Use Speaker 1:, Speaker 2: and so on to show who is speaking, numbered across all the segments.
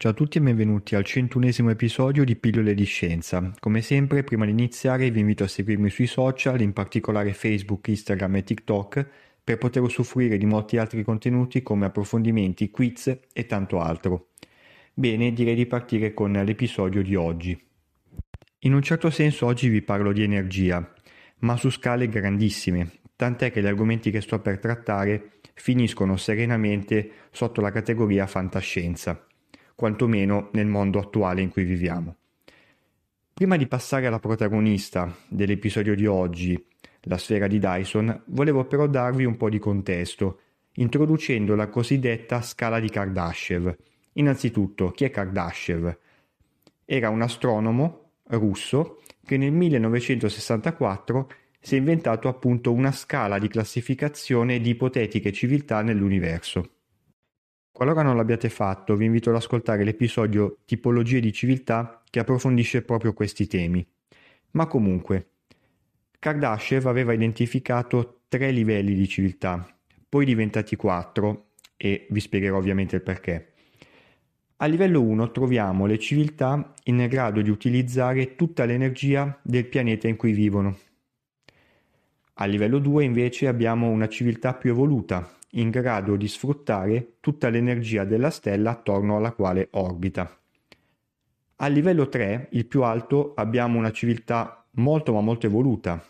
Speaker 1: Ciao a tutti e benvenuti al centunesimo episodio di Pillole di Scienza. Come sempre, prima di iniziare vi invito a seguirmi sui social, in particolare Facebook, Instagram e TikTok, per poter usufruire di molti altri contenuti come approfondimenti, quiz e tanto altro. Bene, direi di partire con l'episodio di oggi. In un certo senso oggi vi parlo di energia, ma su scale grandissime, tant'è che gli argomenti che sto per trattare finiscono serenamente sotto la categoria fantascienza, quantomeno nel mondo attuale in cui viviamo. Prima di passare alla protagonista dell'episodio di oggi, la sfera di Dyson, volevo però darvi un po' di contesto, introducendo la cosiddetta scala di Kardashev. Innanzitutto, chi è Kardashev? Era un astronomo russo che nel 1964 si è inventato appunto una scala di classificazione di ipotetiche civiltà nell'universo. Qualora non l'abbiate fatto, vi invito ad ascoltare l'episodio Tipologie di civiltà che approfondisce proprio questi temi. Ma comunque, Kardashev aveva identificato tre livelli di civiltà, poi diventati quattro, e vi spiegherò ovviamente il perché. A livello 1 troviamo le civiltà in grado di utilizzare tutta l'energia del pianeta in cui vivono. A livello 2 invece abbiamo una civiltà più evoluta, in grado di sfruttare tutta l'energia della stella attorno alla quale orbita. A livello 3, il più alto, abbiamo una civiltà molto ma molto evoluta,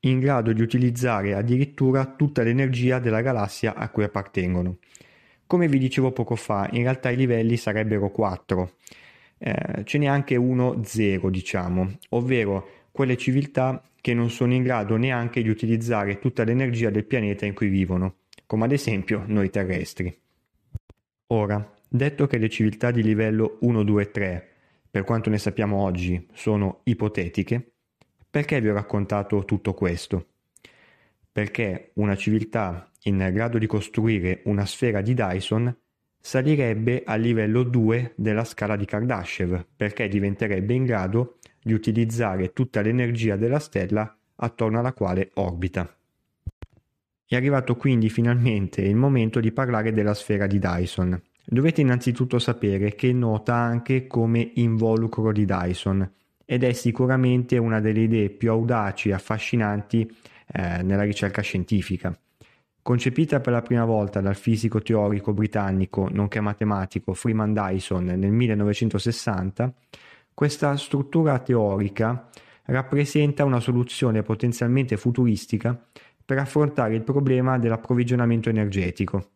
Speaker 1: in grado di utilizzare addirittura tutta l'energia della galassia a cui appartengono. Come vi dicevo poco fa, in realtà i livelli sarebbero 4. Eh, ce n'è anche uno 0, diciamo, ovvero quelle civiltà che non sono in grado neanche di utilizzare tutta l'energia del pianeta in cui vivono, come ad esempio noi terrestri. Ora, detto che le civiltà di livello 1, 2 e 3, per quanto ne sappiamo oggi, sono ipotetiche, perché vi ho raccontato tutto questo? Perché una civiltà in grado di costruire una sfera di Dyson salirebbe al livello 2 della scala di Kardashev, perché diventerebbe in grado di utilizzare tutta l'energia della stella attorno alla quale orbita. È arrivato quindi finalmente il momento di parlare della sfera di Dyson. Dovete innanzitutto sapere che è nota anche come involucro di Dyson ed è sicuramente una delle idee più audaci e affascinanti eh, nella ricerca scientifica. Concepita per la prima volta dal fisico teorico britannico nonché matematico Freeman Dyson nel 1960, questa struttura teorica rappresenta una soluzione potenzialmente futuristica per affrontare il problema dell'approvvigionamento energetico.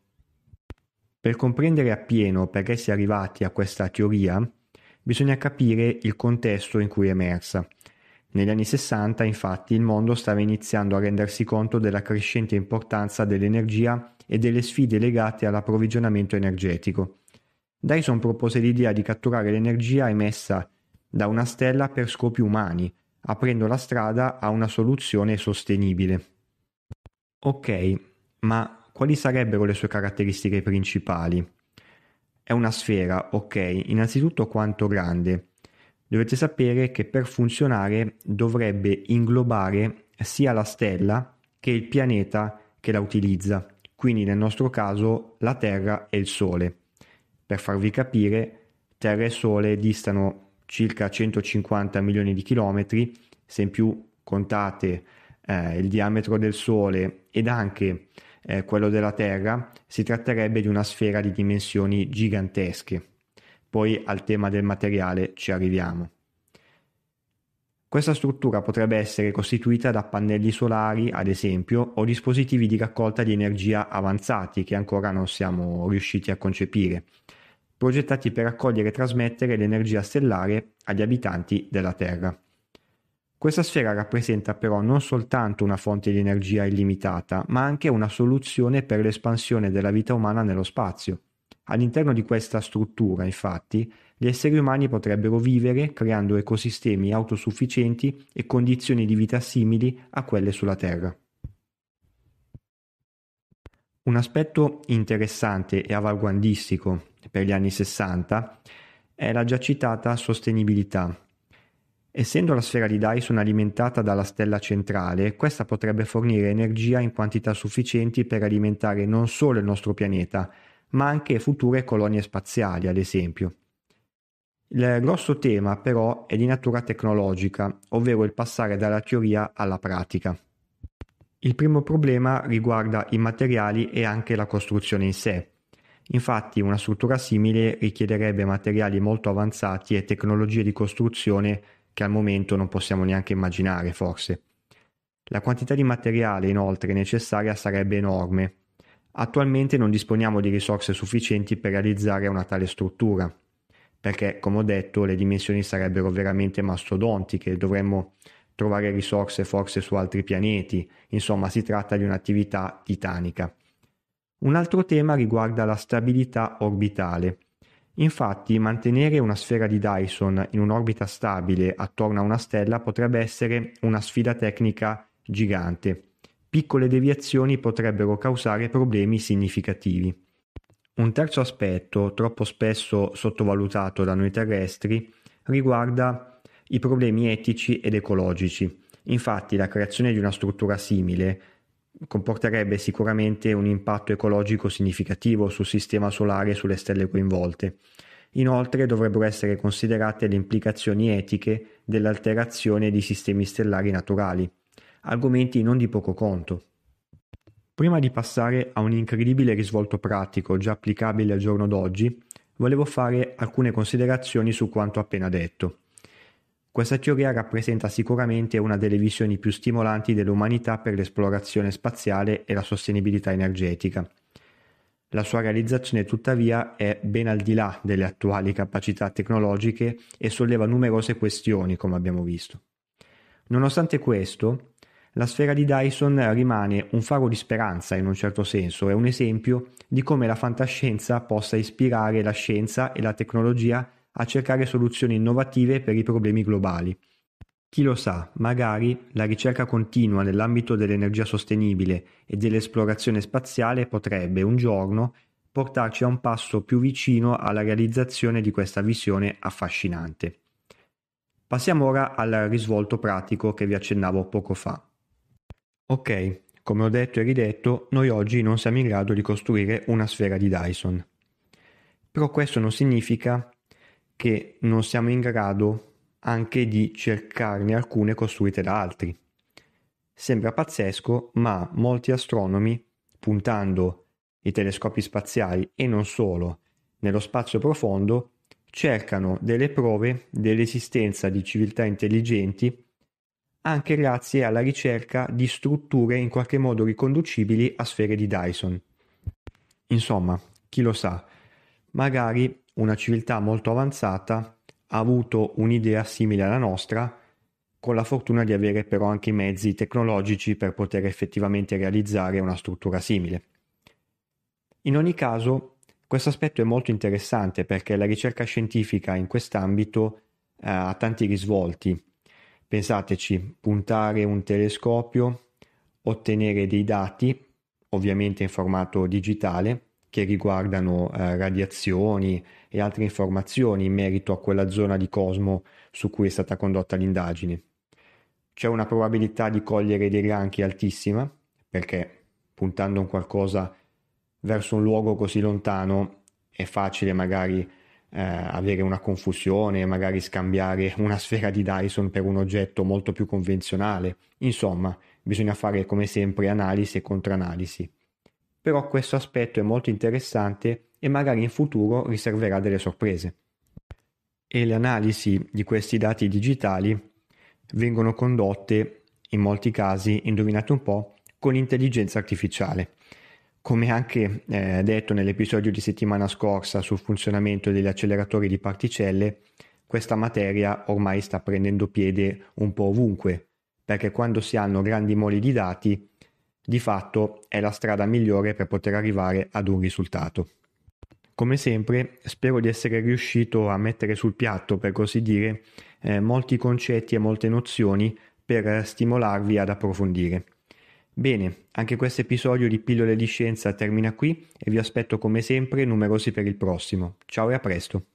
Speaker 1: Per comprendere appieno perché si è arrivati a questa teoria, bisogna capire il contesto in cui è emersa. Negli anni 60, infatti, il mondo stava iniziando a rendersi conto della crescente importanza dell'energia e delle sfide legate all'approvvigionamento energetico. Dyson propose l'idea di catturare l'energia emessa da una stella per scopi umani, aprendo la strada a una soluzione sostenibile. Ok, ma quali sarebbero le sue caratteristiche principali? È una sfera, ok, innanzitutto quanto grande. Dovete sapere che per funzionare dovrebbe inglobare sia la stella che il pianeta che la utilizza, quindi nel nostro caso la Terra e il Sole. Per farvi capire, Terra e Sole distano circa 150 milioni di chilometri, se in più contate eh, il diametro del Sole ed anche eh, quello della Terra, si tratterebbe di una sfera di dimensioni gigantesche. Poi al tema del materiale ci arriviamo. Questa struttura potrebbe essere costituita da pannelli solari, ad esempio, o dispositivi di raccolta di energia avanzati che ancora non siamo riusciti a concepire progettati per raccogliere e trasmettere l'energia stellare agli abitanti della Terra. Questa sfera rappresenta però non soltanto una fonte di energia illimitata, ma anche una soluzione per l'espansione della vita umana nello spazio. All'interno di questa struttura, infatti, gli esseri umani potrebbero vivere creando ecosistemi autosufficienti e condizioni di vita simili a quelle sulla Terra. Un aspetto interessante e avanguardistico per gli anni 60 è la già citata sostenibilità. Essendo la sfera di Dyson alimentata dalla stella centrale, questa potrebbe fornire energia in quantità sufficienti per alimentare non solo il nostro pianeta, ma anche future colonie spaziali, ad esempio. Il grosso tema però è di natura tecnologica, ovvero il passare dalla teoria alla pratica. Il primo problema riguarda i materiali e anche la costruzione in sé. Infatti una struttura simile richiederebbe materiali molto avanzati e tecnologie di costruzione che al momento non possiamo neanche immaginare forse. La quantità di materiale inoltre necessaria sarebbe enorme. Attualmente non disponiamo di risorse sufficienti per realizzare una tale struttura perché come ho detto le dimensioni sarebbero veramente mastodontiche, dovremmo trovare risorse forse su altri pianeti, insomma si tratta di un'attività titanica. Un altro tema riguarda la stabilità orbitale. Infatti mantenere una sfera di Dyson in un'orbita stabile attorno a una stella potrebbe essere una sfida tecnica gigante. Piccole deviazioni potrebbero causare problemi significativi. Un terzo aspetto, troppo spesso sottovalutato da noi terrestri, riguarda i problemi etici ed ecologici. Infatti la creazione di una struttura simile comporterebbe sicuramente un impatto ecologico significativo sul sistema solare e sulle stelle coinvolte. Inoltre dovrebbero essere considerate le implicazioni etiche dell'alterazione di sistemi stellari naturali, argomenti non di poco conto. Prima di passare a un incredibile risvolto pratico già applicabile al giorno d'oggi, volevo fare alcune considerazioni su quanto appena detto. Questa teoria rappresenta sicuramente una delle visioni più stimolanti dell'umanità per l'esplorazione spaziale e la sostenibilità energetica. La sua realizzazione tuttavia è ben al di là delle attuali capacità tecnologiche e solleva numerose questioni, come abbiamo visto. Nonostante questo, la sfera di Dyson rimane un faro di speranza in un certo senso, è un esempio di come la fantascienza possa ispirare la scienza e la tecnologia a cercare soluzioni innovative per i problemi globali. Chi lo sa, magari la ricerca continua nell'ambito dell'energia sostenibile e dell'esplorazione spaziale potrebbe un giorno portarci a un passo più vicino alla realizzazione di questa visione affascinante. Passiamo ora al risvolto pratico che vi accennavo poco fa. Ok, come ho detto e ridetto, noi oggi non siamo in grado di costruire una sfera di Dyson. Però questo non significa che non siamo in grado anche di cercarne alcune costruite da altri. Sembra pazzesco, ma molti astronomi, puntando i telescopi spaziali e non solo nello spazio profondo, cercano delle prove dell'esistenza di civiltà intelligenti anche grazie alla ricerca di strutture in qualche modo riconducibili a sfere di Dyson. Insomma, chi lo sa, magari una civiltà molto avanzata ha avuto un'idea simile alla nostra, con la fortuna di avere però anche i mezzi tecnologici per poter effettivamente realizzare una struttura simile. In ogni caso, questo aspetto è molto interessante perché la ricerca scientifica in quest'ambito eh, ha tanti risvolti Pensateci, puntare un telescopio, ottenere dei dati, ovviamente in formato digitale, che riguardano eh, radiazioni e altre informazioni in merito a quella zona di cosmo su cui è stata condotta l'indagine. C'è una probabilità di cogliere dei granchi altissima, perché puntando un qualcosa verso un luogo così lontano è facile magari eh, avere una confusione, magari scambiare una sfera di Dyson per un oggetto molto più convenzionale. Insomma, bisogna fare come sempre analisi e contraanalisi. Però questo aspetto è molto interessante e magari in futuro riserverà delle sorprese. E le analisi di questi dati digitali vengono condotte in molti casi, indovinate un po', con intelligenza artificiale. Come anche eh, detto nell'episodio di settimana scorsa sul funzionamento degli acceleratori di particelle, questa materia ormai sta prendendo piede un po' ovunque, perché quando si hanno grandi moli di dati, di fatto è la strada migliore per poter arrivare ad un risultato. Come sempre, spero di essere riuscito a mettere sul piatto, per così dire, eh, molti concetti e molte nozioni per stimolarvi ad approfondire. Bene, anche questo episodio di Pillole di Scienza termina qui e vi aspetto come sempre numerosi per il prossimo. Ciao e a presto!